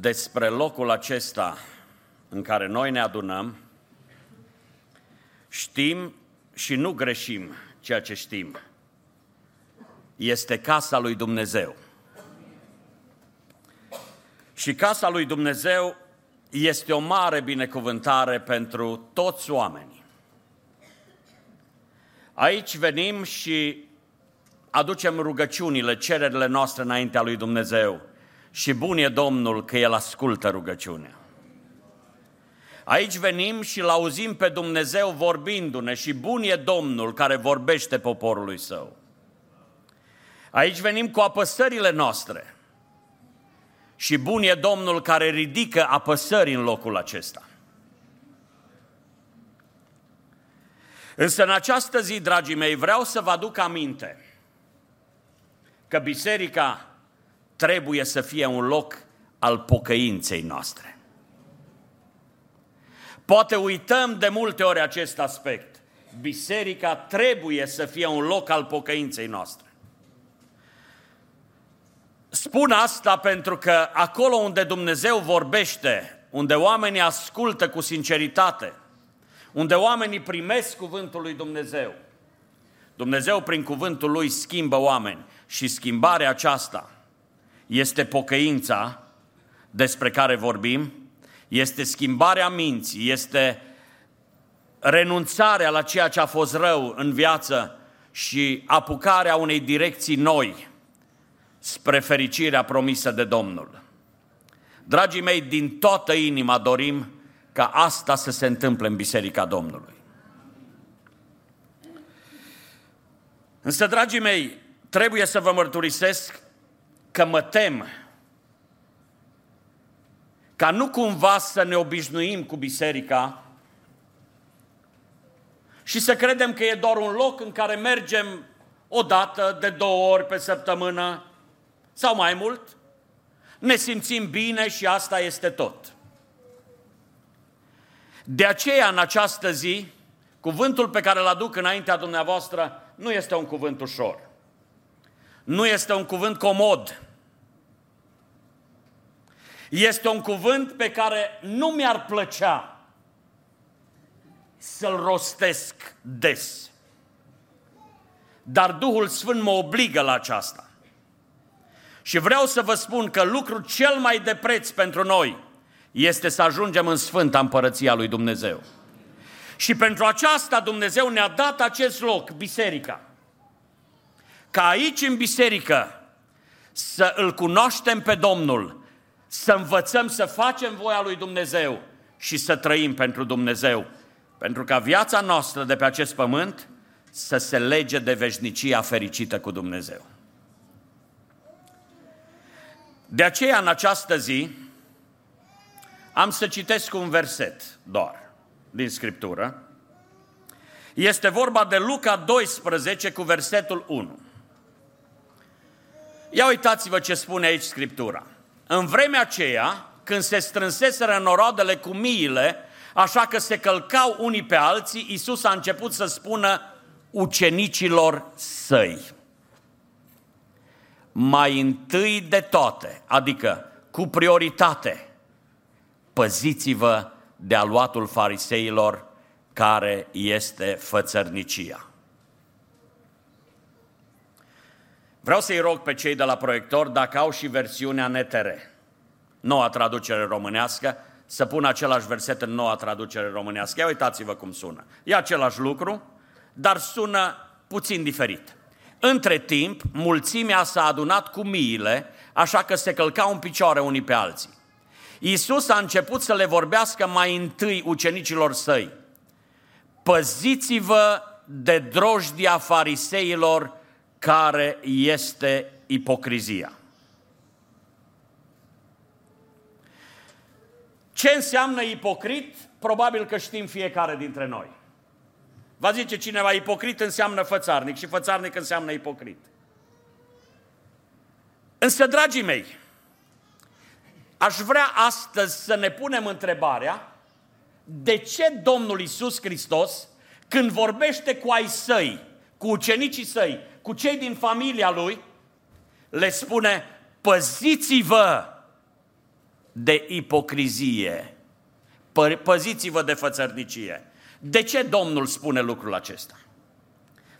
despre locul acesta în care noi ne adunăm, știm și nu greșim ceea ce știm. Este casa lui Dumnezeu. Și casa lui Dumnezeu este o mare binecuvântare pentru toți oamenii. Aici venim și aducem rugăciunile, cererile noastre înaintea lui Dumnezeu. Și bun e Domnul că El ascultă rugăciunea. Aici venim și îl auzim pe Dumnezeu vorbindu-ne și bun e Domnul care vorbește poporului său. Aici venim cu apăsările noastre și bun e Domnul care ridică apăsări în locul acesta. Însă în această zi, dragii mei, vreau să vă aduc aminte că biserica trebuie să fie un loc al pocăinței noastre. Poate uităm de multe ori acest aspect. Biserica trebuie să fie un loc al pocăinței noastre. Spun asta pentru că acolo unde Dumnezeu vorbește, unde oamenii ascultă cu sinceritate, unde oamenii primesc cuvântul lui Dumnezeu, Dumnezeu prin cuvântul lui schimbă oameni și schimbarea aceasta este pocăința despre care vorbim, este schimbarea minții, este renunțarea la ceea ce a fost rău în viață și apucarea unei direcții noi spre fericirea promisă de Domnul. Dragii mei, din toată inima dorim ca asta să se întâmple în Biserica Domnului. Însă, dragii mei, trebuie să vă mărturisesc că mă tem ca nu cumva să ne obișnuim cu biserica și să credem că e doar un loc în care mergem o dată, de două ori pe săptămână sau mai mult, ne simțim bine și asta este tot. De aceea, în această zi, cuvântul pe care îl aduc înaintea dumneavoastră nu este un cuvânt ușor. Nu este un cuvânt comod. Este un cuvânt pe care nu mi-ar plăcea să-l rostesc des. Dar Duhul Sfânt mă obligă la aceasta. Și vreau să vă spun că lucrul cel mai de preț pentru noi este să ajungem în Sfânta Împărăția lui Dumnezeu. Și pentru aceasta Dumnezeu ne-a dat acest loc, biserica. Ca aici în biserică să îl cunoaștem pe Domnul, să învățăm să facem voia lui Dumnezeu și să trăim pentru Dumnezeu. Pentru ca viața noastră de pe acest pământ să se lege de veșnicia fericită cu Dumnezeu. De aceea, în această zi, am să citesc un verset doar din Scriptură. Este vorba de Luca 12 cu versetul 1. Ia uitați-vă ce spune aici Scriptura. În vremea aceea, când se strânseseră noroadele cu miile, așa că se călcau unii pe alții, Iisus a început să spună ucenicilor săi. Mai întâi de toate, adică cu prioritate, păziți-vă de aluatul fariseilor care este fățărnicia. Vreau să-i rog pe cei de la proiector, dacă au și versiunea NTR, noua traducere românească, să pună același verset în noua traducere românească. Ia uitați-vă cum sună. E același lucru, dar sună puțin diferit. Între timp, mulțimea s-a adunat cu miile, așa că se călcau în picioare unii pe alții. Iisus a început să le vorbească mai întâi ucenicilor săi. Păziți-vă de drojdia fariseilor care este ipocrizia. Ce înseamnă ipocrit? Probabil că știm fiecare dintre noi. Va zice cineva, ipocrit înseamnă fățarnic și fățarnic înseamnă ipocrit. Însă, dragii mei, aș vrea astăzi să ne punem întrebarea de ce Domnul Isus Hristos, când vorbește cu ai săi, cu ucenicii săi, cu cei din familia lui, le spune, păziți-vă de ipocrizie. Păziți-vă de fățărnicie. De ce Domnul spune lucrul acesta?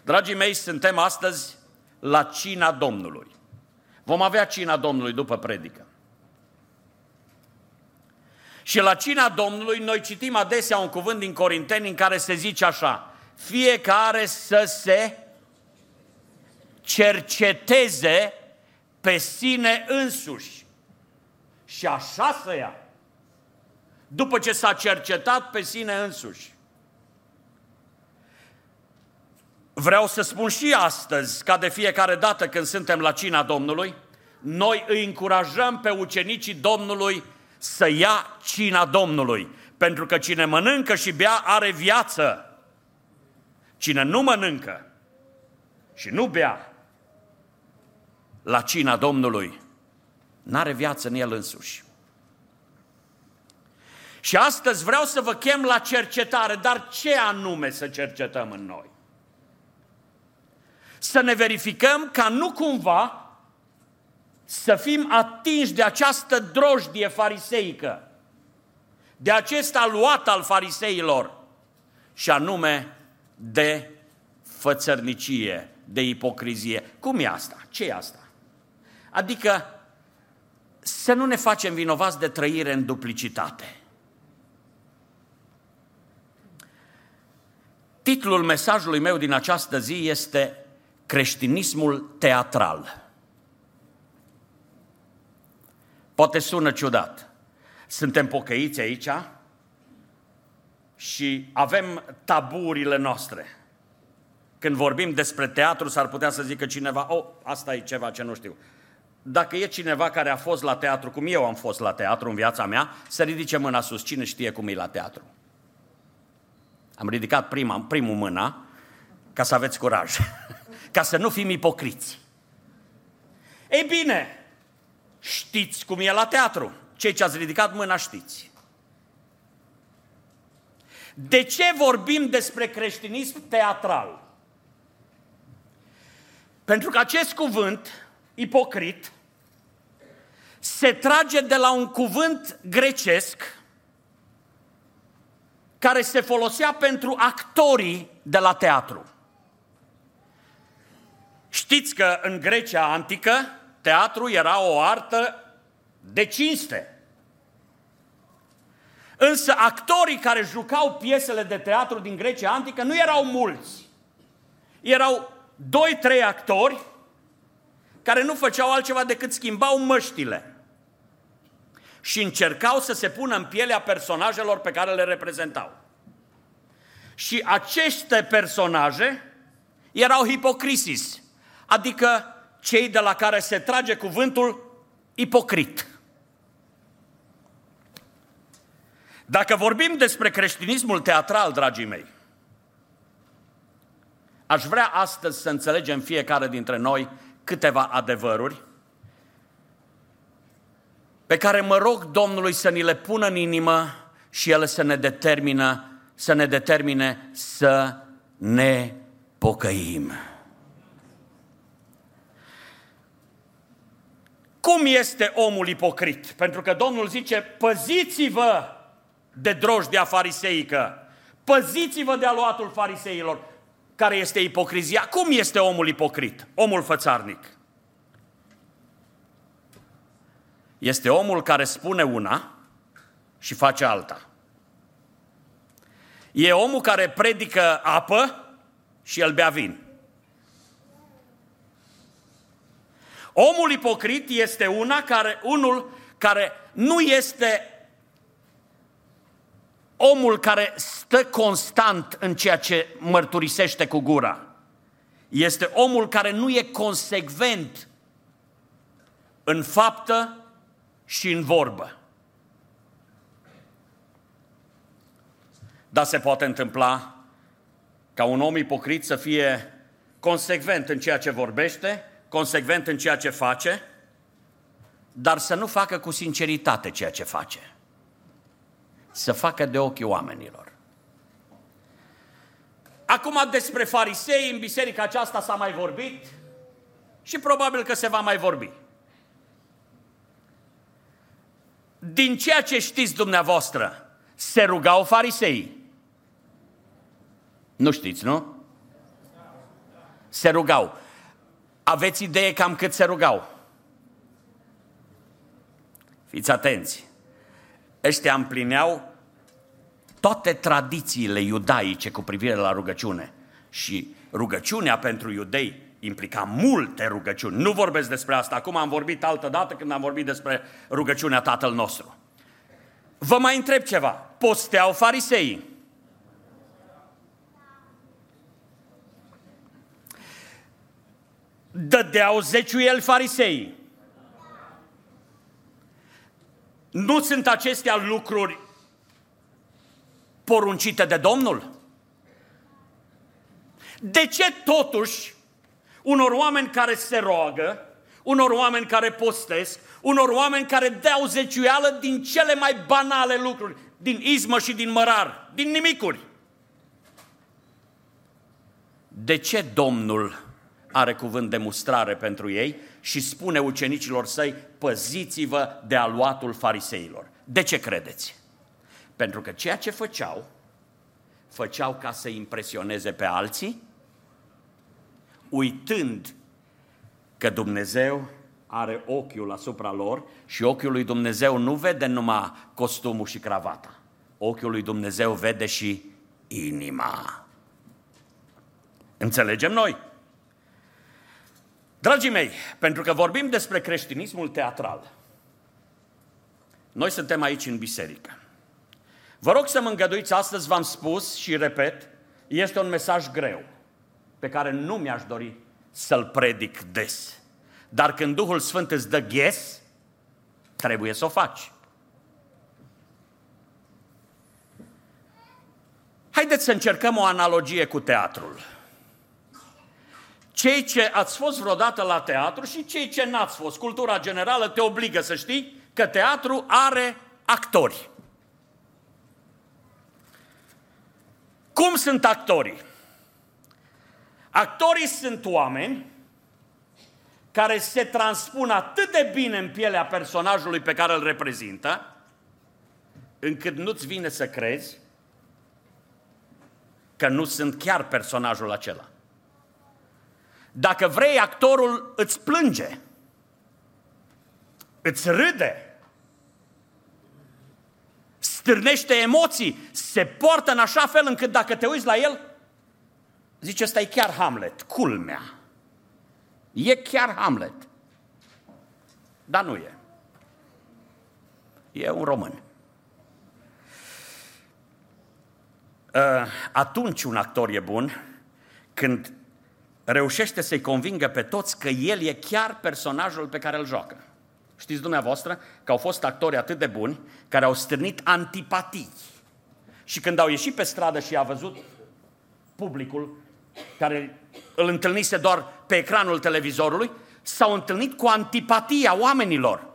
Dragii mei, suntem astăzi la cina Domnului. Vom avea cina Domnului după predică. Și la cina Domnului noi citim adesea un cuvânt din Corinteni în care se zice așa, fiecare să se cerceteze pe sine însuși. Și așa să ia. După ce s-a cercetat pe sine însuși. Vreau să spun și astăzi, ca de fiecare dată când suntem la cina Domnului, noi îi încurajăm pe ucenicii Domnului să ia cina Domnului, pentru că cine mănâncă și bea are viață. Cine nu mănâncă și nu bea la cina Domnului, n-are viață în el însuși. Și astăzi vreau să vă chem la cercetare, dar ce anume să cercetăm în noi? Să ne verificăm ca nu cumva să fim atinși de această drojdie fariseică, de acest aluat al fariseilor, și anume de fățărnicie, de ipocrizie. Cum e asta? Ce e asta? Adică să nu ne facem vinovați de trăire în duplicitate. Titlul mesajului meu din această zi este Creștinismul teatral. Poate sună ciudat. Suntem pocăiți aici și avem taburile noastre. Când vorbim despre teatru, s-ar putea să zică cineva, oh, asta e ceva ce nu știu. Dacă e cineva care a fost la teatru, cum eu am fost la teatru în viața mea, să ridice mâna sus. Cine știe cum e la teatru? Am ridicat prima, primul mâna ca să aveți curaj, ca să nu fim ipocriți. Ei bine, Știți cum e la teatru. Cei ce ați ridicat mâna știți. De ce vorbim despre creștinism teatral? Pentru că acest cuvânt, ipocrit, se trage de la un cuvânt grecesc care se folosea pentru actorii de la teatru. Știți că în Grecia antică teatru era o artă de cinste. Însă actorii care jucau piesele de teatru din Grecia antică nu erau mulți. Erau doi, trei actori care nu făceau altceva decât schimbau măștile și încercau să se pună în pielea personajelor pe care le reprezentau. Și aceste personaje erau hipocrisis, adică cei de la care se trage cuvântul ipocrit. Dacă vorbim despre creștinismul teatral, dragii mei, aș vrea astăzi să înțelegem fiecare dintre noi câteva adevăruri pe care mă rog Domnului să ni le pună în inimă și ele să ne determină, să ne determine să ne pocăim. Cum este omul ipocrit? Pentru că Domnul zice, păziți-vă de drojdia fariseică, păziți-vă de aluatul fariseilor, care este ipocrizia. Cum este omul ipocrit, omul fățarnic? Este omul care spune una și face alta. E omul care predică apă și el bea vin. Omul ipocrit este una care, unul care nu este omul care stă constant în ceea ce mărturisește cu gura. Este omul care nu e consecvent în faptă și în vorbă. Dar se poate întâmpla ca un om ipocrit să fie consecvent în ceea ce vorbește, consecvent în ceea ce face, dar să nu facă cu sinceritate ceea ce face. Să facă de ochii oamenilor. Acum despre farisei, în biserica aceasta s-a mai vorbit și probabil că se va mai vorbi. din ceea ce știți dumneavoastră, se rugau farisei? Nu știți, nu? Se rugau. Aveți idee cam cât se rugau? Fiți atenți. Ăștia împlineau toate tradițiile iudaice cu privire la rugăciune. Și rugăciunea pentru iudei implica multe rugăciuni. Nu vorbesc despre asta. Acum am vorbit altă dată când am vorbit despre rugăciunea Tatăl nostru. Vă mai întreb ceva. Posteau fariseii? Dădeau zeciuieli fariseii? Nu sunt acestea lucruri poruncite de Domnul? De ce totuși unor oameni care se roagă, unor oameni care postesc, unor oameni care deau zeciuială din cele mai banale lucruri, din izmă și din mărar, din nimicuri? De ce Domnul are cuvânt de mustrare pentru ei și spune ucenicilor săi, păziți-vă de aluatul fariseilor. De ce credeți? Pentru că ceea ce făceau, făceau ca să impresioneze pe alții, uitând că Dumnezeu are ochiul asupra lor și ochiul lui Dumnezeu nu vede numai costumul și cravata. Ochiul lui Dumnezeu vede și inima. Înțelegem noi? Dragii mei, pentru că vorbim despre creștinismul teatral, noi suntem aici în biserică. Vă rog să mă îngăduiți, astăzi v-am spus și repet, este un mesaj greu, pe care nu mi-aș dori să-l predic des. Dar când Duhul Sfânt îți dă ghes, trebuie să o faci. Haideți să încercăm o analogie cu teatrul. Cei ce ați fost vreodată la teatru și cei ce n-ați fost, cultura generală te obligă să știi că teatru are actori. Cum sunt actorii? Actorii sunt oameni care se transpun atât de bine în pielea personajului pe care îl reprezintă, încât nu-ți vine să crezi că nu sunt chiar personajul acela. Dacă vrei, actorul îți plânge, îți râde, stârnește emoții, se poartă în așa fel încât dacă te uiți la el, zice, ăsta e chiar Hamlet, culmea. E chiar Hamlet. Dar nu e. E un român. Uh, atunci un actor e bun când reușește să-i convingă pe toți că el e chiar personajul pe care îl joacă. Știți dumneavoastră că au fost actori atât de buni care au stârnit antipatii. Și când au ieșit pe stradă și a văzut publicul care îl întâlnise doar pe ecranul televizorului, s-au întâlnit cu antipatia oamenilor.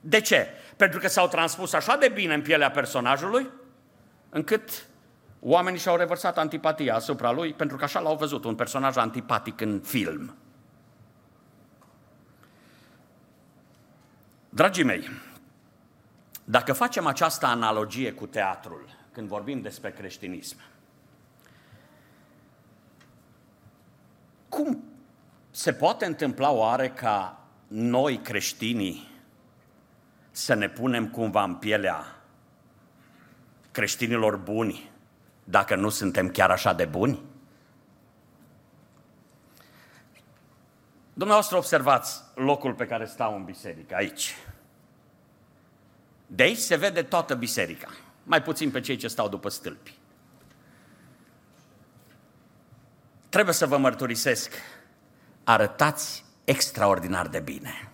De ce? Pentru că s-au transpus așa de bine în pielea personajului, încât Oamenii și-au revărsat antipatia asupra lui pentru că așa l-au văzut, un personaj antipatic în film. Dragii mei, dacă facem această analogie cu teatrul, când vorbim despre creștinism, cum se poate întâmpla oare ca noi creștinii să ne punem cumva în pielea creștinilor buni dacă nu suntem chiar așa de buni? Dumneavoastră observați locul pe care stau în biserică, aici. De aici se vede toată biserica, mai puțin pe cei ce stau după stâlpi. Trebuie să vă mărturisesc, arătați extraordinar de bine.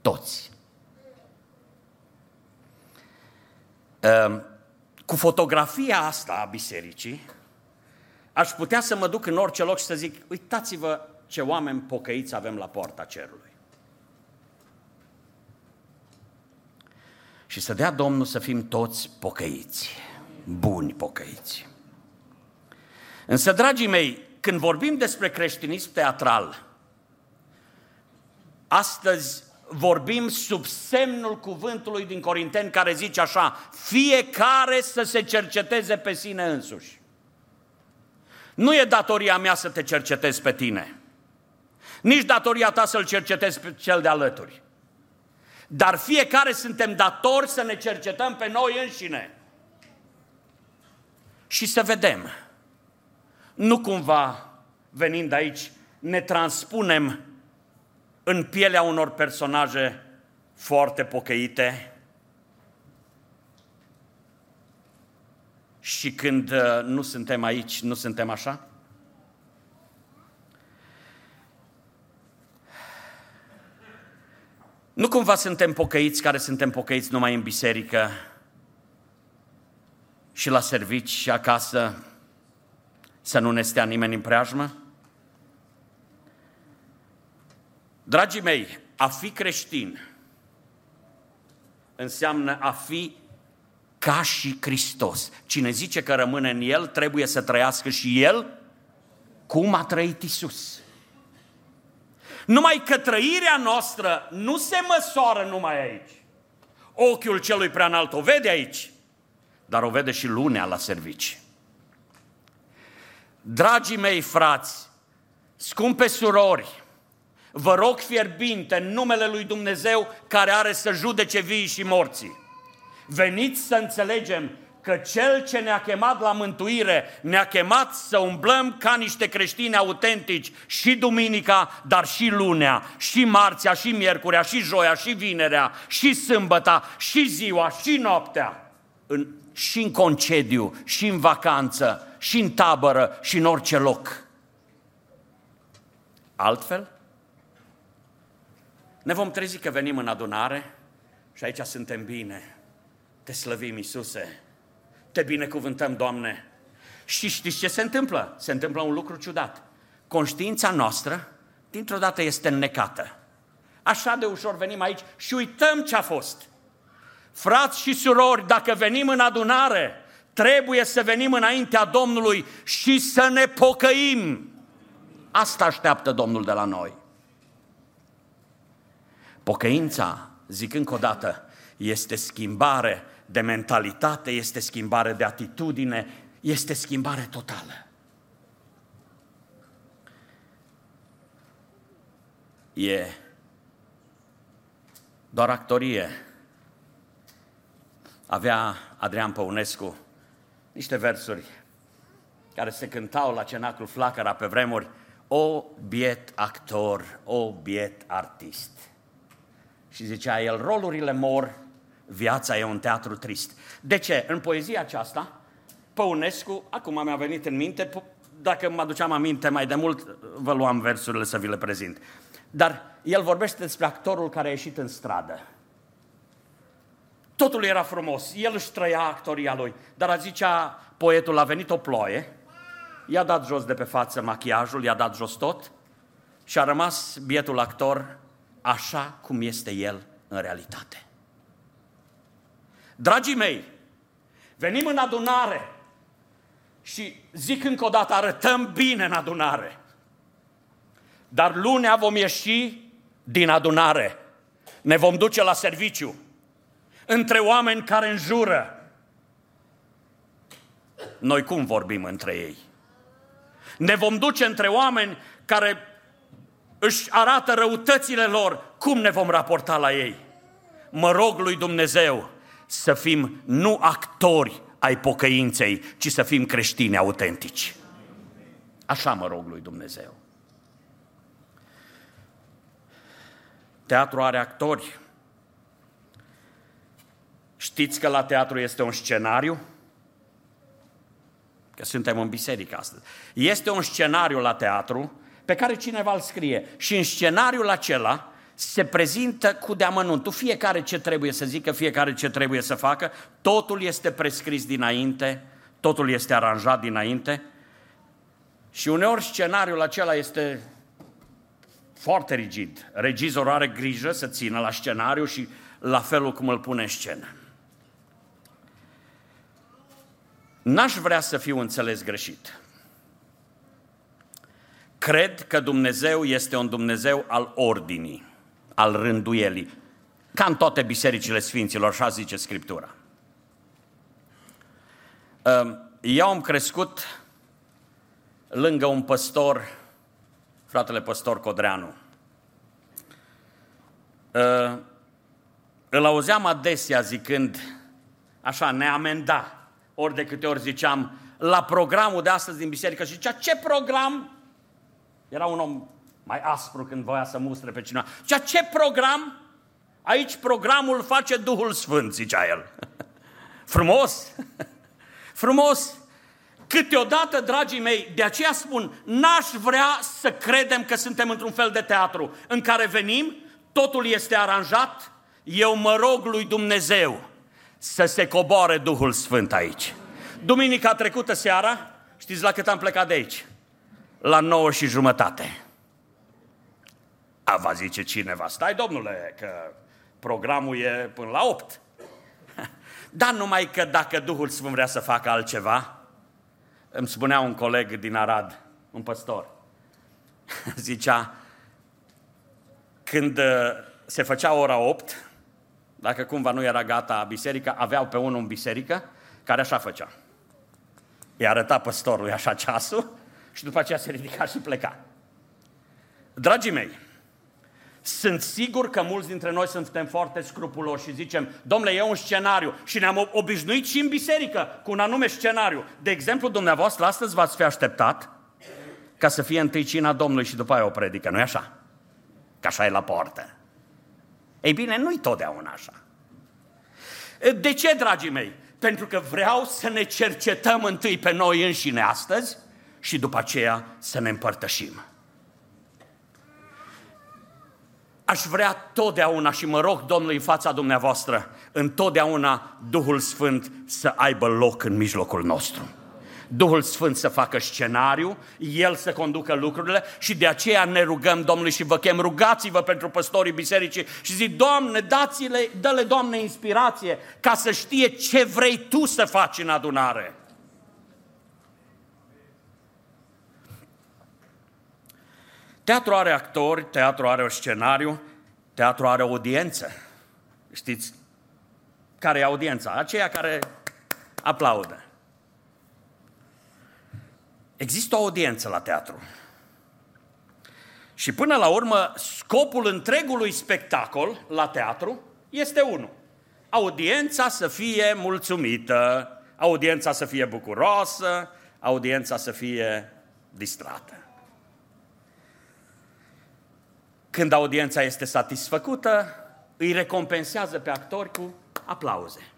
Toți. Ehm, cu fotografia asta a bisericii, aș putea să mă duc în orice loc și să zic, uitați-vă ce oameni pocăiți avem la poarta cerului. Și să dea Domnul să fim toți pocăiți, buni pocăiți. Însă, dragii mei, când vorbim despre creștinism teatral, astăzi vorbim sub semnul cuvântului din Corinteni care zice așa, fiecare să se cerceteze pe sine însuși. Nu e datoria mea să te cercetez pe tine. Nici datoria ta să-l cercetezi pe cel de alături. Dar fiecare suntem datori să ne cercetăm pe noi înșine. Și să vedem. Nu cumva, venind aici, ne transpunem în pielea unor personaje foarte pocăite și când uh, nu suntem aici, nu suntem așa? Nu cumva suntem pocăiți care suntem pocăiți numai în biserică și la servici și acasă să nu ne stea nimeni în preajmă? Dragii mei, a fi creștin înseamnă a fi ca și Hristos. Cine zice că rămâne în El, trebuie să trăiască și El cum a trăit Isus. Numai că trăirea noastră nu se măsoară numai aici. Ochiul celui prea înalt o vede aici, dar o vede și lunea la servici. Dragii mei frați, scumpe surori, vă rog fierbinte în numele lui Dumnezeu care are să judece vii și morții. Veniți să înțelegem că Cel ce ne-a chemat la mântuire, ne-a chemat să umblăm ca niște creștini autentici și duminica, dar și lunea, și marțea, și miercurea, și joia, și vinerea, și sâmbăta, și ziua, și noaptea, în, și în concediu, și în vacanță, și în tabără, și în orice loc. Altfel, ne vom trezi că venim în adunare și aici suntem bine. Te slăvim, Iisuse. Te binecuvântăm, Doamne. Și știți ce se întâmplă? Se întâmplă un lucru ciudat. Conștiința noastră, dintr-o dată, este înnecată. Așa de ușor venim aici și uităm ce a fost. Frați și surori, dacă venim în adunare, trebuie să venim înaintea Domnului și să ne pocăim. Asta așteaptă Domnul de la noi. Pocăința, zic încă o dată, este schimbare de mentalitate, este schimbare de atitudine, este schimbare totală. E doar actorie. Avea Adrian Păunescu niște versuri care se cântau la cenacul Flacăra pe vremuri, o biet actor, o biet artist. Și zicea el, rolurile mor, viața e un teatru trist. De ce? În poezia aceasta, Păunescu, acum mi-a venit în minte, dacă mă aduceam aminte mai de mult, vă luam versurile să vi le prezint. Dar el vorbește despre actorul care a ieșit în stradă. Totul era frumos, el își trăia actoria lui, dar a zicea poetul, a venit o ploaie, i-a dat jos de pe față machiajul, i-a dat jos tot și a rămas bietul actor așa cum este el în realitate. Dragii mei, venim în adunare și zic încă o dată, arătăm bine în adunare. Dar lunea vom ieși din adunare. Ne vom duce la serviciu între oameni care înjură. Noi cum vorbim între ei? Ne vom duce între oameni care își arată răutățile lor, cum ne vom raporta la ei? Mă rog lui Dumnezeu să fim nu actori ai pocăinței, ci să fim creștini autentici. Așa mă rog lui Dumnezeu. Teatru are actori. Știți că la teatru este un scenariu? Că suntem în biserică astăzi. Este un scenariu la teatru pe care cineva îl scrie. Și în scenariul acela se prezintă cu deamănuntul. Fiecare ce trebuie să zică, fiecare ce trebuie să facă, totul este prescris dinainte, totul este aranjat dinainte. Și uneori scenariul acela este foarte rigid. Regizorul are grijă să țină la scenariu și la felul cum îl pune în scenă. N-aș vrea să fiu înțeles greșit. Cred că Dumnezeu este un Dumnezeu al ordinii. al rânduielii, ca în toate bisericile Sfinților, așa zice Scriptura. Eu am crescut lângă un păstor, fratele păstor Codreanu. Îl auzeam adesea zicând, așa, ne amenda, ori de câte ori ziceam, la programul de astăzi din biserică și zicea, ce program? Era un om mai aspru când voia să mustre pe cineva. Zicea, ce program? Aici programul face Duhul Sfânt, zicea el. Frumos! Frumos! Câteodată, dragii mei, de aceea spun, n-aș vrea să credem că suntem într-un fel de teatru în care venim, totul este aranjat, eu mă rog lui Dumnezeu să se coboare Duhul Sfânt aici. Duminica trecută seara, știți la cât am plecat de aici? La nouă și jumătate. A, va zice cineva, stai domnule, că programul e până la 8. Dar numai că dacă Duhul Sfânt vrea să facă altceva, îmi spunea un coleg din Arad, un păstor, zicea, când uh, se făcea ora 8, dacă cumva nu era gata biserica, aveau pe unul în biserică care așa făcea. I-a arătat păstorului așa ceasul și după aceea se ridica și pleca. Dragii mei, sunt sigur că mulți dintre noi suntem foarte scrupuloși și zicem, domnule, e un scenariu și ne-am obișnuit și în biserică cu un anume scenariu. De exemplu, dumneavoastră astăzi v-ați fi așteptat ca să fie întâi cina Domnului și după aia o predică, nu-i așa? Că așa e la poartă. Ei bine, nu-i totdeauna așa. De ce, dragii mei? Pentru că vreau să ne cercetăm întâi pe noi înșine astăzi și după aceea să ne împărtășim. Aș vrea totdeauna și mă rog Domnului în fața dumneavoastră, întotdeauna Duhul Sfânt să aibă loc în mijlocul nostru. Duhul Sfânt să facă scenariu, El să conducă lucrurile și de aceea ne rugăm Domnului și vă chem, rugați-vă pentru păstorii bisericii și zic, Doamne, dați-le, dă-le, Doamne, inspirație ca să știe ce vrei Tu să faci în adunare. Teatru are actori, teatru are un scenariu, teatru are audiență. Știți care e audiența? Aceea care aplaudă. Există o audiență la teatru. Și până la urmă, scopul întregului spectacol la teatru este unul. Audiența să fie mulțumită, audiența să fie bucuroasă, audiența să fie distrată. Când audiența este satisfăcută, îi recompensează pe actori cu aplauze.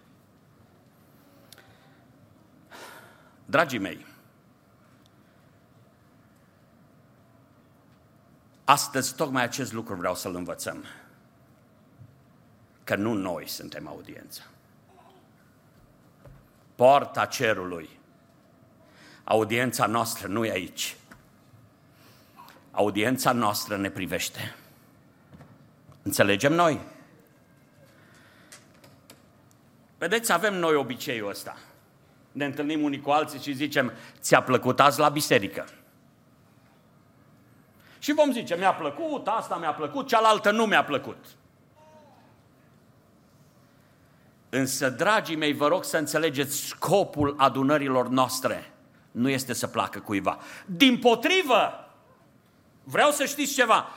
Dragii mei, astăzi tocmai acest lucru vreau să-l învățăm. Că nu noi suntem audiența. Poarta cerului. Audiența noastră nu e aici. Audiența noastră ne privește. Înțelegem noi? Vedeți, avem noi obiceiul ăsta. Ne întâlnim unii cu alții și zicem, ți-a plăcut azi la biserică? Și vom zice, mi-a plăcut, asta mi-a plăcut, cealaltă nu mi-a plăcut. Însă, dragii mei, vă rog să înțelegeți scopul adunărilor noastre nu este să placă cuiva. Din potrivă, vreau să știți ceva,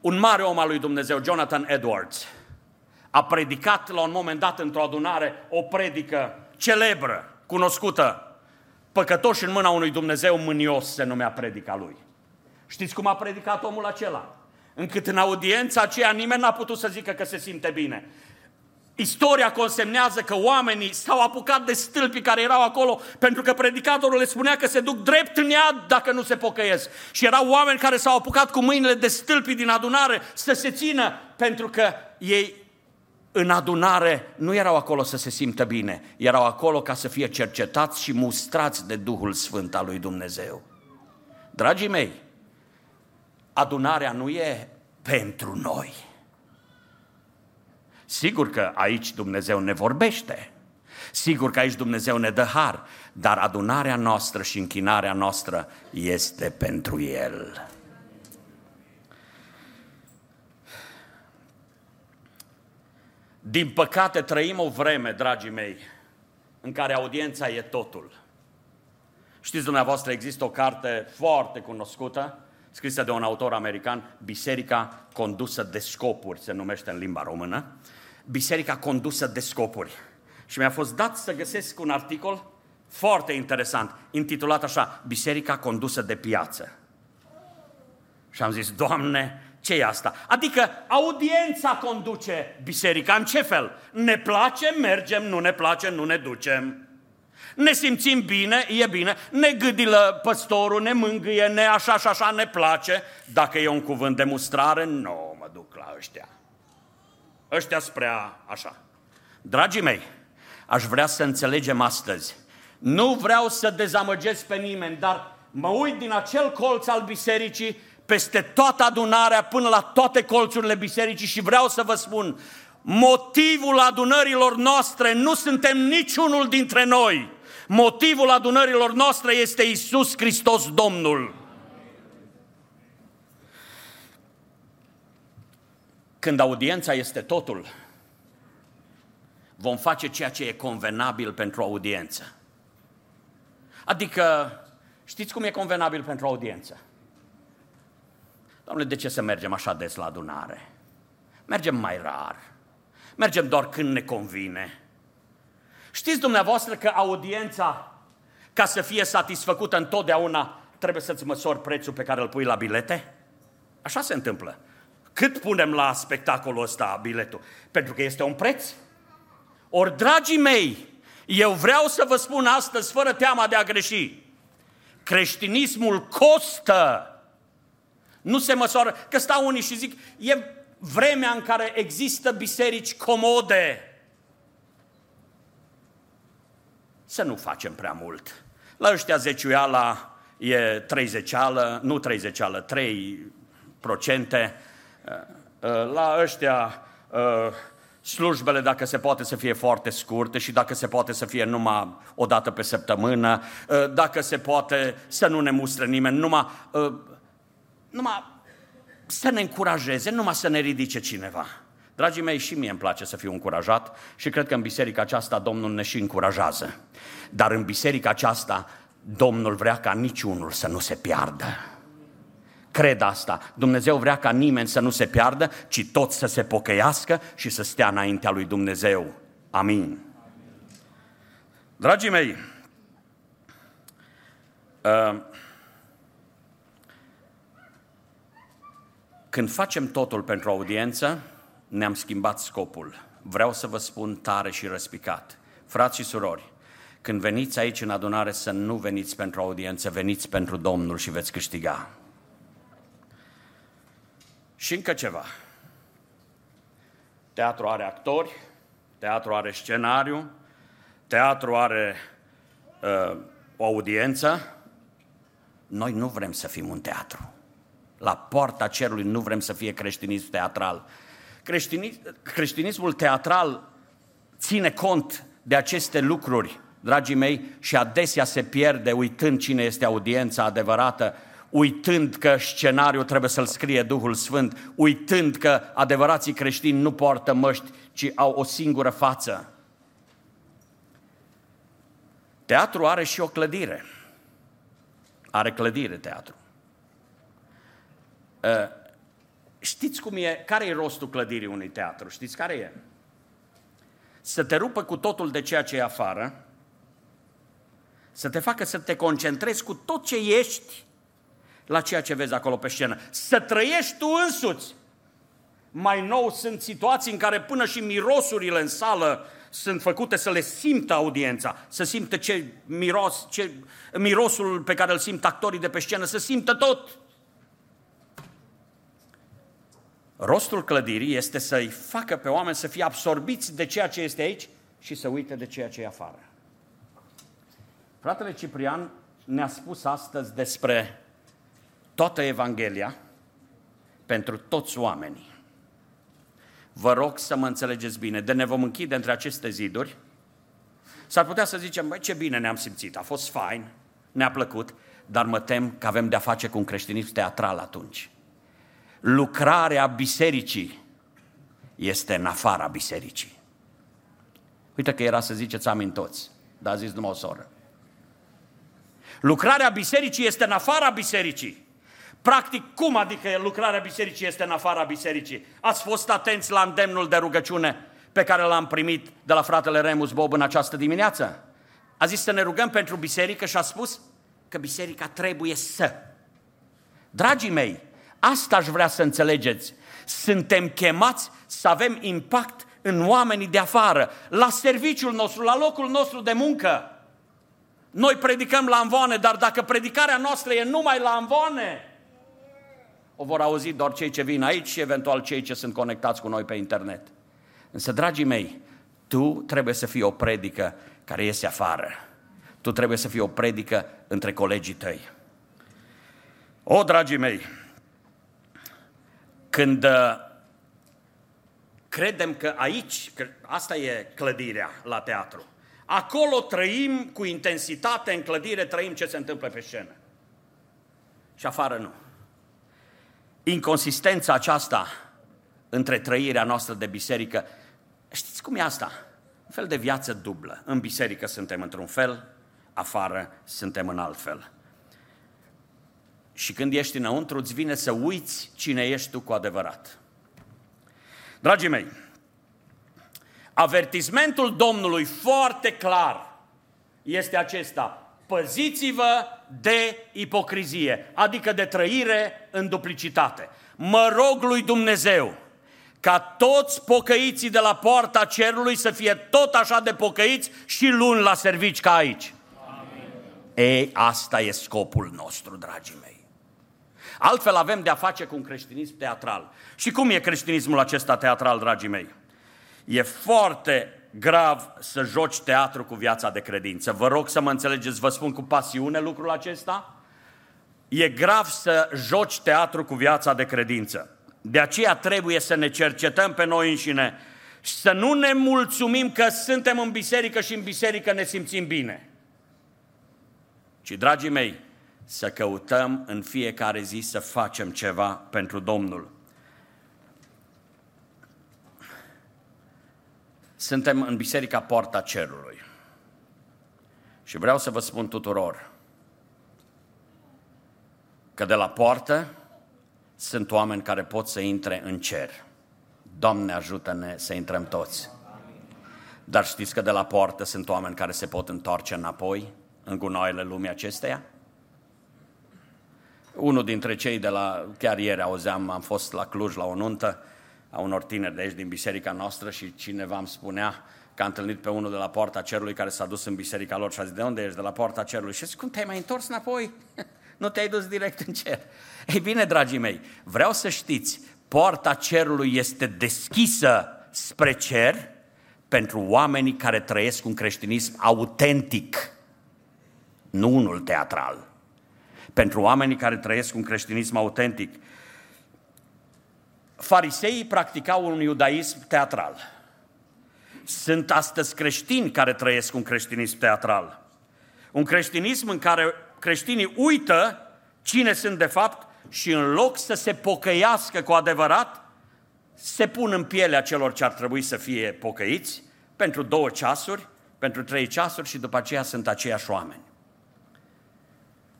un mare om al lui Dumnezeu, Jonathan Edwards, a predicat la un moment dat într-o adunare o predică celebră, cunoscută. Păcătoși în mâna unui Dumnezeu mânios se numea predica lui. Știți cum a predicat omul acela? Încât în audiența aceea nimeni n-a putut să zică că se simte bine. Istoria consemnează că oamenii s-au apucat de stâlpii care erau acolo pentru că predicatorul le spunea că se duc drept în iad dacă nu se pocăiesc. Și erau oameni care s-au apucat cu mâinile de stâlpii din adunare să se țină pentru că ei în adunare nu erau acolo să se simtă bine, erau acolo ca să fie cercetați și mustrați de Duhul Sfânt al lui Dumnezeu. Dragii mei, adunarea nu e pentru noi Sigur că aici Dumnezeu ne vorbește. Sigur că aici Dumnezeu ne dă har, dar adunarea noastră și închinarea noastră este pentru El. Din păcate trăim o vreme, dragii mei, în care audiența e totul. Știți dumneavoastră, există o carte foarte cunoscută, scrisă de un autor american, Biserica condusă de scopuri, se numește în limba română, Biserica condusă de scopuri. Și mi-a fost dat să găsesc un articol foarte interesant, intitulat așa, Biserica condusă de piață. Și am zis, Doamne, ce e asta? Adică audiența conduce biserica. În ce fel? Ne place, mergem, nu ne place, nu ne ducem. Ne simțim bine, e bine, ne gâdilă păstorul, ne mângâie, ne așa și așa ne place. Dacă e un cuvânt de mustrare, nu mă duc la ăștia. Ăștia spre așa. Dragii mei, aș vrea să înțelegem astăzi. Nu vreau să dezamăgesc pe nimeni, dar mă uit din acel colț al bisericii peste toată adunarea, până la toate colțurile bisericii și vreau să vă spun, motivul adunărilor noastre nu suntem niciunul dintre noi. Motivul adunărilor noastre este Isus Hristos Domnul. Când audiența este totul, vom face ceea ce e convenabil pentru audiență. Adică, știți cum e convenabil pentru audiență? Doamne, de ce să mergem așa des la adunare? Mergem mai rar. Mergem doar când ne convine. Știți dumneavoastră că audiența, ca să fie satisfăcută întotdeauna, trebuie să-ți măsori prețul pe care îl pui la bilete? Așa se întâmplă. Cât punem la spectacolul ăsta biletul? Pentru că este un preț. Ori, dragii mei, eu vreau să vă spun astăzi, fără teama de a greși, creștinismul costă nu se măsoară, că stau unii și zic, e vremea în care există biserici comode. Să nu facem prea mult. La ăștia zeciuiala e 30 nu 30 3 procente. La ăștia slujbele, dacă se poate să fie foarte scurte și dacă se poate să fie numai o dată pe săptămână, dacă se poate să nu ne mustre nimeni, numai numai să ne încurajeze, numai să ne ridice cineva. Dragii mei, și mie îmi place să fiu încurajat și cred că în biserica aceasta Domnul ne și încurajează. Dar în biserica aceasta Domnul vrea ca niciunul să nu se piardă. Cred asta. Dumnezeu vrea ca nimeni să nu se piardă, ci toți să se pocăiască și să stea înaintea lui Dumnezeu. Amin. Dragii mei, uh, Când facem totul pentru audiență, ne-am schimbat scopul. Vreau să vă spun tare și răspicat. Frați și surori, când veniți aici în adunare să nu veniți pentru audiență, veniți pentru Domnul și veți câștiga. Și încă ceva. Teatru are actori, teatru are scenariu, teatru are uh, o audiență. Noi nu vrem să fim un teatru la poarta cerului, nu vrem să fie creștinism teatral. Creștinism, creștinismul teatral ține cont de aceste lucruri, dragii mei, și adesea se pierde uitând cine este audiența adevărată, uitând că scenariul trebuie să-l scrie Duhul Sfânt, uitând că adevărații creștini nu poartă măști, ci au o singură față. Teatru are și o clădire. Are clădire teatru. Uh, știți cum e, care e rostul clădirii unui teatru? Știți care e? Să te rupă cu totul de ceea ce e afară, să te facă să te concentrezi cu tot ce ești la ceea ce vezi acolo pe scenă. Să trăiești tu însuți. Mai nou sunt situații în care până și mirosurile în sală sunt făcute să le simtă audiența, să simtă ce miros, ce mirosul pe care îl simt actorii de pe scenă, să simtă tot. Rostul clădirii este să-i facă pe oameni să fie absorbiți de ceea ce este aici și să uite de ceea ce e afară. Fratele Ciprian ne-a spus astăzi despre toată Evanghelia pentru toți oamenii. Vă rog să mă înțelegeți bine, de ne vom închide între aceste ziduri. S-ar putea să zicem, băi, ce bine ne-am simțit, a fost fain, ne-a plăcut, dar mă tem că avem de-a face cu un creștinism teatral atunci lucrarea bisericii este în afara bisericii. Uite că era să ziceți amin toți, dar a zis numai o soră. Lucrarea bisericii este în afara bisericii. Practic, cum adică lucrarea bisericii este în afara bisericii? Ați fost atenți la îndemnul de rugăciune pe care l-am primit de la fratele Remus Bob în această dimineață? A zis să ne rugăm pentru biserică și a spus că biserica trebuie să. Dragii mei, asta aș vrea să înțelegeți. Suntem chemați să avem impact în oamenii de afară, la serviciul nostru, la locul nostru de muncă. Noi predicăm la învoane, dar dacă predicarea noastră e numai la învoane, o vor auzi doar cei ce vin aici și eventual cei ce sunt conectați cu noi pe internet. Însă, dragii mei, tu trebuie să fii o predică care iese afară. Tu trebuie să fii o predică între colegii tăi. O, dragii mei, când uh, credem că aici, că asta e clădirea la teatru, acolo trăim cu intensitate, în clădire trăim ce se întâmplă pe scenă. Și afară nu. Inconsistența aceasta între trăirea noastră de biserică, știți cum e asta? Un fel de viață dublă. În biserică suntem într-un fel, afară suntem în alt fel. Și când ești înăuntru, îți vine să uiți cine ești tu cu adevărat. Dragii mei, avertismentul Domnului foarte clar este acesta. Păziți-vă de ipocrizie, adică de trăire în duplicitate. Mă rog lui Dumnezeu ca toți pocăiții de la poarta cerului să fie tot așa de pocăiți și luni la servici ca aici. Amin. Ei, asta e scopul nostru, dragii mei. Altfel avem de-a face cu un creștinism teatral. Și cum e creștinismul acesta teatral, dragii mei? E foarte grav să joci teatru cu viața de credință. Vă rog să mă înțelegeți, vă spun cu pasiune lucrul acesta. E grav să joci teatru cu viața de credință. De aceea trebuie să ne cercetăm pe noi înșine și să nu ne mulțumim că suntem în biserică și în biserică ne simțim bine. Ci, dragii mei, să căutăm în fiecare zi să facem ceva pentru Domnul. Suntem în Biserica Poarta Cerului. Și vreau să vă spun tuturor că de la poartă sunt oameni care pot să intre în cer. Doamne ajută-ne să intrăm toți. Dar știți că de la poartă sunt oameni care se pot întoarce înapoi în gunoaiele lumii acesteia? Unul dintre cei de la, chiar ieri auzeam, am fost la Cluj la o nuntă a unor tineri de aici din biserica noastră și cineva îmi spunea că a întâlnit pe unul de la Poarta Cerului care s-a dus în biserica lor și a zis, de unde ești? De la Poarta Cerului. Și zic, cum te-ai mai întors înapoi? nu te-ai dus direct în cer. Ei bine, dragii mei, vreau să știți, Poarta Cerului este deschisă spre cer pentru oamenii care trăiesc un creștinism autentic, nu unul teatral pentru oamenii care trăiesc un creștinism autentic. Fariseii practicau un iudaism teatral. Sunt astăzi creștini care trăiesc un creștinism teatral. Un creștinism în care creștinii uită cine sunt de fapt și în loc să se pocăiască cu adevărat, se pun în pielea celor ce ar trebui să fie pocăiți pentru două ceasuri, pentru trei ceasuri și după aceea sunt aceiași oameni.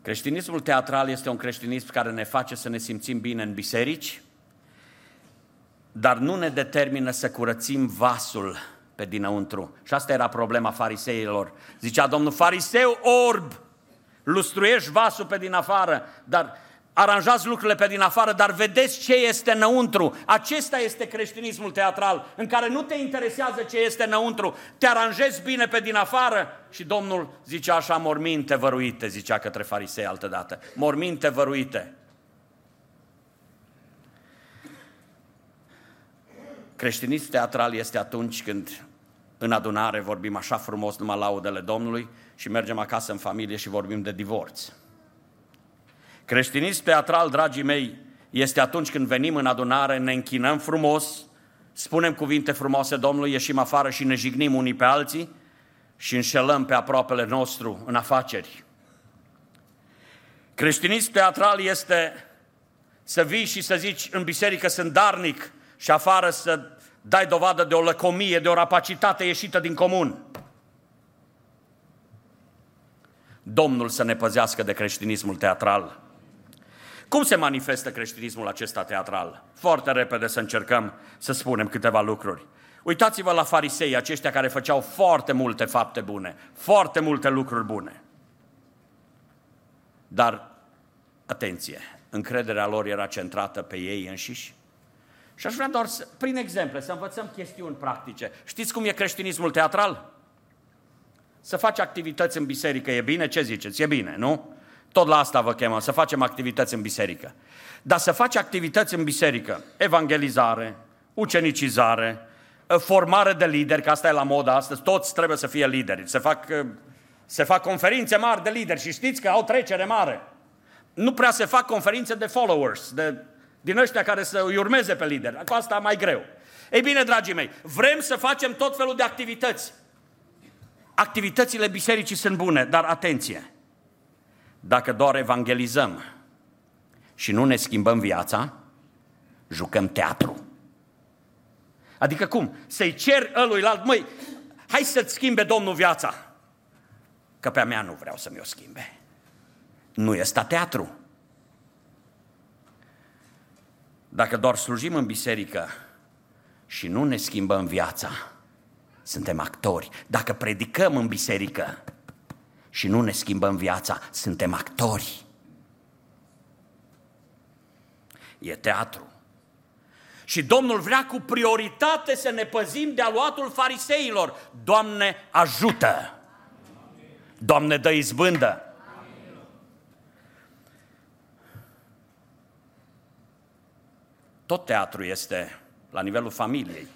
Creștinismul teatral este un creștinism care ne face să ne simțim bine în biserici, dar nu ne determină să curățim vasul pe dinăuntru. Și asta era problema fariseilor. Zicea Domnul, fariseu orb, lustruiești vasul pe din afară, dar aranjați lucrurile pe din afară, dar vedeți ce este înăuntru. Acesta este creștinismul teatral, în care nu te interesează ce este înăuntru, te aranjezi bine pe din afară. Și Domnul zicea așa, morminte văruite, zicea către farisei altădată, morminte văruite. Creștinism teatral este atunci când în adunare vorbim așa frumos numai laudele Domnului și mergem acasă în familie și vorbim de divorț. Creștinism teatral, dragii mei, este atunci când venim în adunare, ne închinăm frumos, spunem cuvinte frumoase Domnului, ieșim afară și ne jignim unii pe alții și înșelăm pe aproapele nostru în afaceri. Creștinism teatral este să vii și să zici în biserică sunt darnic și afară să dai dovadă de o lăcomie, de o rapacitate ieșită din comun. Domnul să ne păzească de creștinismul teatral. Cum se manifestă creștinismul acesta teatral? Foarte repede să încercăm să spunem câteva lucruri. Uitați-vă la farisei, aceștia care făceau foarte multe fapte bune, foarte multe lucruri bune. Dar, atenție, încrederea lor era centrată pe ei înșiși. Și aș vrea doar, să, prin exemple, să învățăm chestiuni practice. Știți cum e creștinismul teatral? Să faci activități în biserică e bine? Ce ziceți? E bine, nu? Tot la asta vă chemăm, să facem activități în biserică. Dar să faci activități în biserică, evangelizare, ucenicizare, formare de lideri, că asta e la moda astăzi, toți trebuie să fie lideri. Se fac, se fac conferințe mari de lideri și știți că au trecere mare. Nu prea se fac conferințe de followers, de, din ăștia care să îi urmeze pe lideri. Cu asta mai greu. Ei bine, dragii mei, vrem să facem tot felul de activități. Activitățile bisericii sunt bune, dar atenție! Dacă doar evangelizăm și nu ne schimbăm viața, jucăm teatru. Adică cum? Să-i cer ăluilalt, măi, hai să-ți schimbe Domnul viața. Că pe a mea nu vreau să mi-o schimbe. Nu este teatru. Dacă doar slujim în biserică și nu ne schimbăm viața, suntem actori. Dacă predicăm în biserică și nu ne schimbăm viața, suntem actori. E teatru. Și Domnul vrea cu prioritate să ne păzim de aluatul fariseilor. Doamne, ajută! Doamne, dă izbândă! Tot teatru este la nivelul familiei.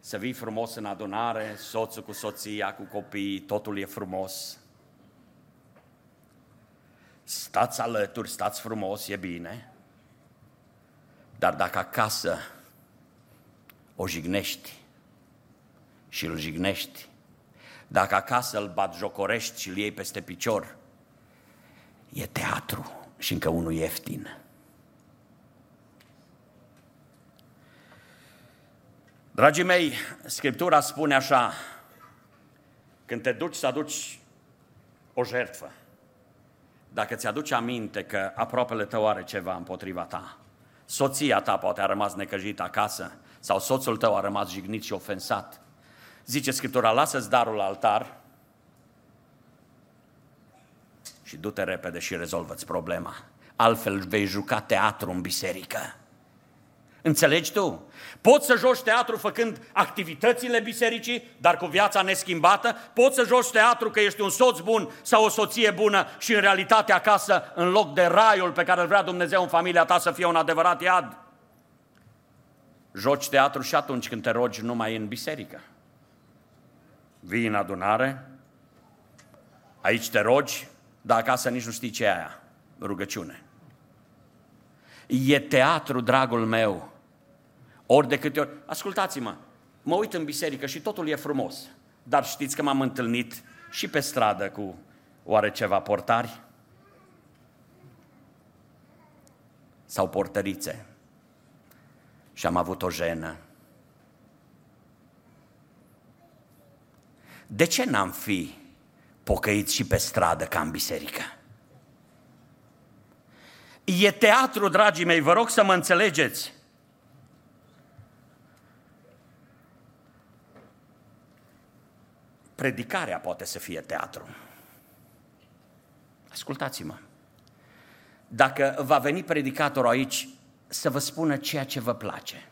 Să vii frumos în adunare, soțul cu soția, cu copiii, totul e frumos. Stați alături, stați frumos, e bine. Dar dacă acasă o jignești și îl jignești, dacă acasă îl bat jocorești și îl iei peste picior, e teatru și încă unul ieftin. Dragii mei, Scriptura spune așa, când te duci să aduci o jertfă, dacă ți-aduci aminte că aproapele tău are ceva împotriva ta, soția ta poate a rămas necăjită acasă sau soțul tău a rămas jignit și ofensat, zice Scriptura, lasă-ți darul la altar și du-te repede și rezolvă-ți problema. Altfel vei juca teatru în biserică. Înțelegi tu? Poți să joci teatru făcând activitățile bisericii, dar cu viața neschimbată? Poți să joci teatru că ești un soț bun sau o soție bună și în realitate acasă, în loc de raiul pe care îl vrea Dumnezeu în familia ta să fie un adevărat iad? Joci teatru și atunci când te rogi numai în biserică. Vii în adunare, aici te rogi, dar acasă nici nu știi ce e aia, rugăciune. E teatru, dragul meu, ori de câte ori, ascultați-mă, mă uit în biserică și totul e frumos, dar știți că m-am întâlnit și pe stradă cu oare ceva portari? Sau portărițe. Și am avut o jenă. De ce n-am fi pocăit și pe stradă ca în biserică? E teatru, dragii mei, vă rog să mă înțelegeți. Predicarea poate să fie teatru. Ascultați-mă. Dacă va veni predicatorul aici să vă spună ceea ce vă place.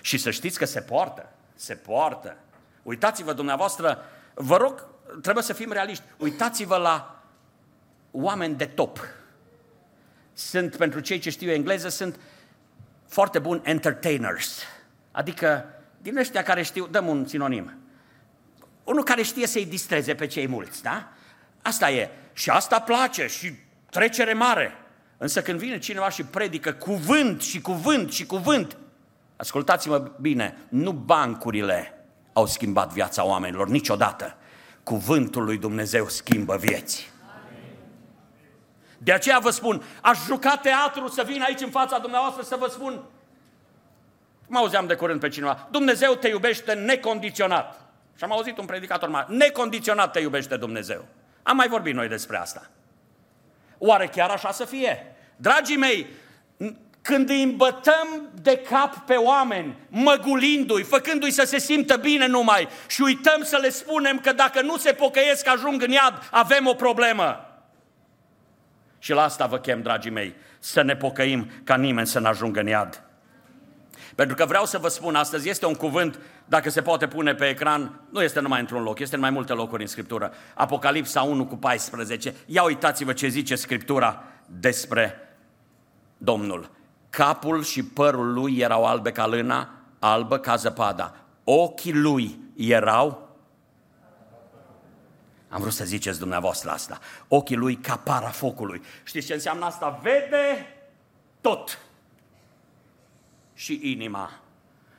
Și să știți că se poartă, se poartă. Uitați-vă dumneavoastră, vă rog, trebuie să fim realiști. Uitați-vă la oameni de top. Sunt, pentru cei ce știu engleză, sunt foarte buni entertainers. Adică din ăștia care știu, dăm un sinonim. Unul care știe să-i distreze pe cei mulți, da? Asta e. Și asta place și trecere mare. Însă când vine cineva și predică cuvânt și cuvânt și cuvânt, ascultați-mă bine, nu bancurile au schimbat viața oamenilor niciodată. Cuvântul lui Dumnezeu schimbă vieți. De aceea vă spun, aș juca teatru să vin aici în fața dumneavoastră să vă spun, mă auzeam de curând pe cineva, Dumnezeu te iubește necondiționat. Și am auzit un predicator mare, necondiționat te iubește Dumnezeu. Am mai vorbit noi despre asta. Oare chiar așa să fie? Dragii mei, când îi îmbătăm de cap pe oameni, măgulindu-i, făcându-i să se simtă bine numai și uităm să le spunem că dacă nu se pocăiesc ajung în iad, avem o problemă. Și la asta vă chem, dragii mei, să ne pocăim ca nimeni să nu ajungă în iad. Pentru că vreau să vă spun astăzi, este un cuvânt, dacă se poate pune pe ecran, nu este numai într-un loc, este în mai multe locuri în Scriptură. Apocalipsa 1 cu 14. Ia uitați-vă ce zice Scriptura despre Domnul. Capul și părul lui erau albe ca lâna, albă ca zăpada. Ochii lui erau am vrut să ziceți dumneavoastră asta. Ochii lui ca para focului. Știți ce înseamnă asta? Vede tot. Și inima,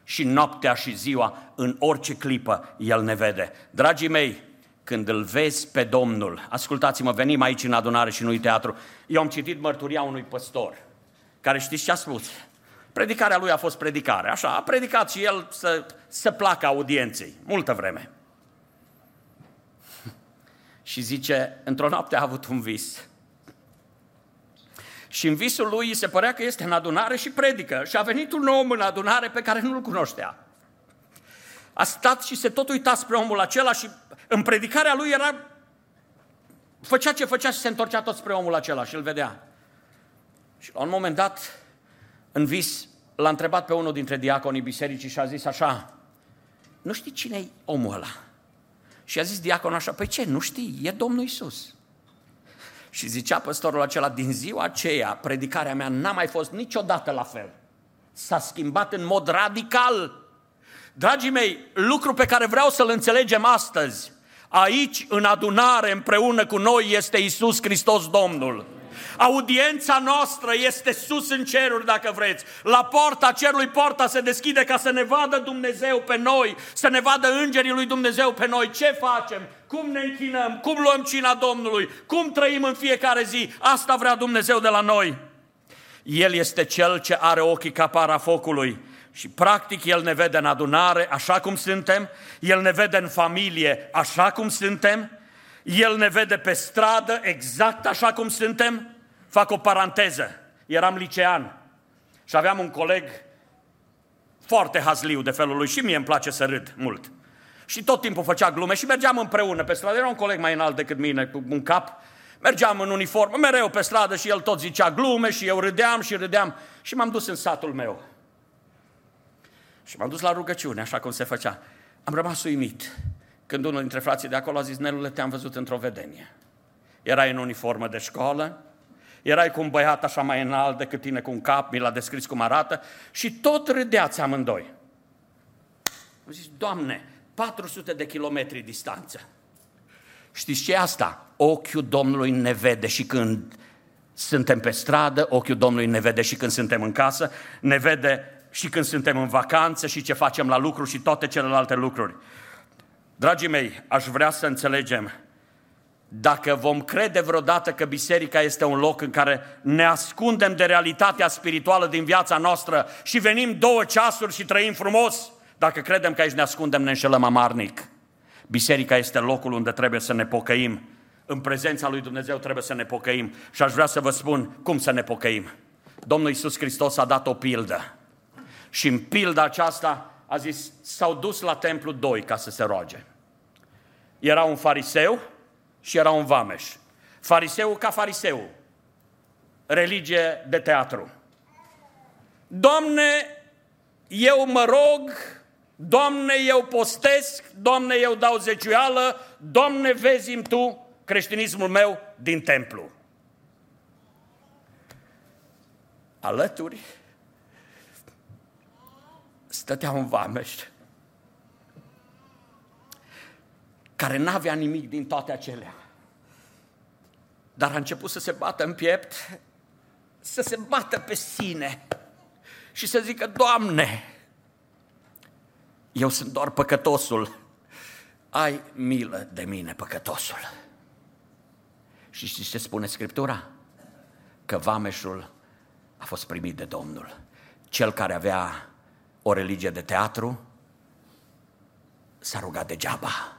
și noaptea și ziua, în orice clipă, El ne vede. Dragii mei, când îl vezi pe Domnul, ascultați-mă, venim aici în adunare și nu teatru, eu am citit mărturia unui păstor, care știți ce a spus? Predicarea lui a fost predicare, așa, a predicat și el să, să placă audienței, multă vreme. Și zice, într-o noapte a avut un vis. Și în visul lui se părea că este în adunare și predică. Și a venit un om în adunare pe care nu-l cunoștea. A stat și se tot uita spre omul acela și în predicarea lui era... Făcea ce făcea și se întorcea tot spre omul acela și îl vedea. Și la un moment dat, în vis, l-a întrebat pe unul dintre diaconii bisericii și a zis așa, nu știi cine e omul ăla? Și a zis diaconul așa, păi ce, nu știi, e Domnul Isus. Și zicea păstorul acela, din ziua aceea, predicarea mea n-a mai fost niciodată la fel. S-a schimbat în mod radical. Dragii mei, lucru pe care vreau să-l înțelegem astăzi, aici, în adunare, împreună cu noi, este Isus Hristos Domnul. Audiența noastră este sus în ceruri, dacă vreți. La porta cerului, porta se deschide ca să ne vadă Dumnezeu pe noi, să ne vadă îngerii lui Dumnezeu pe noi. Ce facem? Cum ne închinăm? Cum luăm cina Domnului? Cum trăim în fiecare zi? Asta vrea Dumnezeu de la noi. El este cel ce are ochii ca para focului. Și practic El ne vede în adunare așa cum suntem, El ne vede în familie așa cum suntem, El ne vede pe stradă exact așa cum suntem, Fac o paranteză. Eram licean și aveam un coleg foarte hazliu de felul lui și mie îmi place să râd mult. Și tot timpul făcea glume și mergeam împreună pe stradă. Era un coleg mai înalt decât mine, cu un cap. Mergeam în uniformă, mereu pe stradă și el tot zicea glume și eu râdeam și râdeam. Și m-am dus în satul meu. Și m-am dus la rugăciune, așa cum se făcea. Am rămas uimit când unul dintre frații de acolo a zis, Nelule, te-am văzut într-o vedenie. Era în uniformă de școală, erai cu un băiat așa mai înalt decât tine, cu un cap, mi l-a descris cum arată, și tot râdeați amândoi. Am zis, Doamne, 400 de kilometri distanță. Știți ce e asta? Ochiul Domnului ne vede și când suntem pe stradă, ochiul Domnului ne vede și când suntem în casă, ne vede și când suntem în vacanță și ce facem la lucru și toate celelalte lucruri. Dragii mei, aș vrea să înțelegem dacă vom crede vreodată că biserica este un loc în care ne ascundem de realitatea spirituală din viața noastră și venim două ceasuri și trăim frumos, dacă credem că aici ne ascundem, ne înșelăm amarnic. Biserica este locul unde trebuie să ne pocăim. În prezența lui Dumnezeu trebuie să ne pocăim. Și aș vrea să vă spun cum să ne pocăim. Domnul Iisus Hristos a dat o pildă. Și în pilda aceasta a zis, s-au dus la templu doi ca să se roage. Era un fariseu și era un vameș. Fariseu ca fariseu. Religie de teatru. Doamne, eu mă rog, Doamne, eu postesc, Doamne, eu dau zeciuială, Doamne, vezi Tu creștinismul meu din templu. Alături stătea un vameș care n-avea nimic din toate acelea. Dar a început să se bată în piept, să se bată pe sine și să zică, Doamne, eu sunt doar păcătosul, ai milă de mine, păcătosul. Și știți ce spune Scriptura? că vameșul a fost primit de Domnul. Cel care avea o religie de teatru s-a rugat degeaba.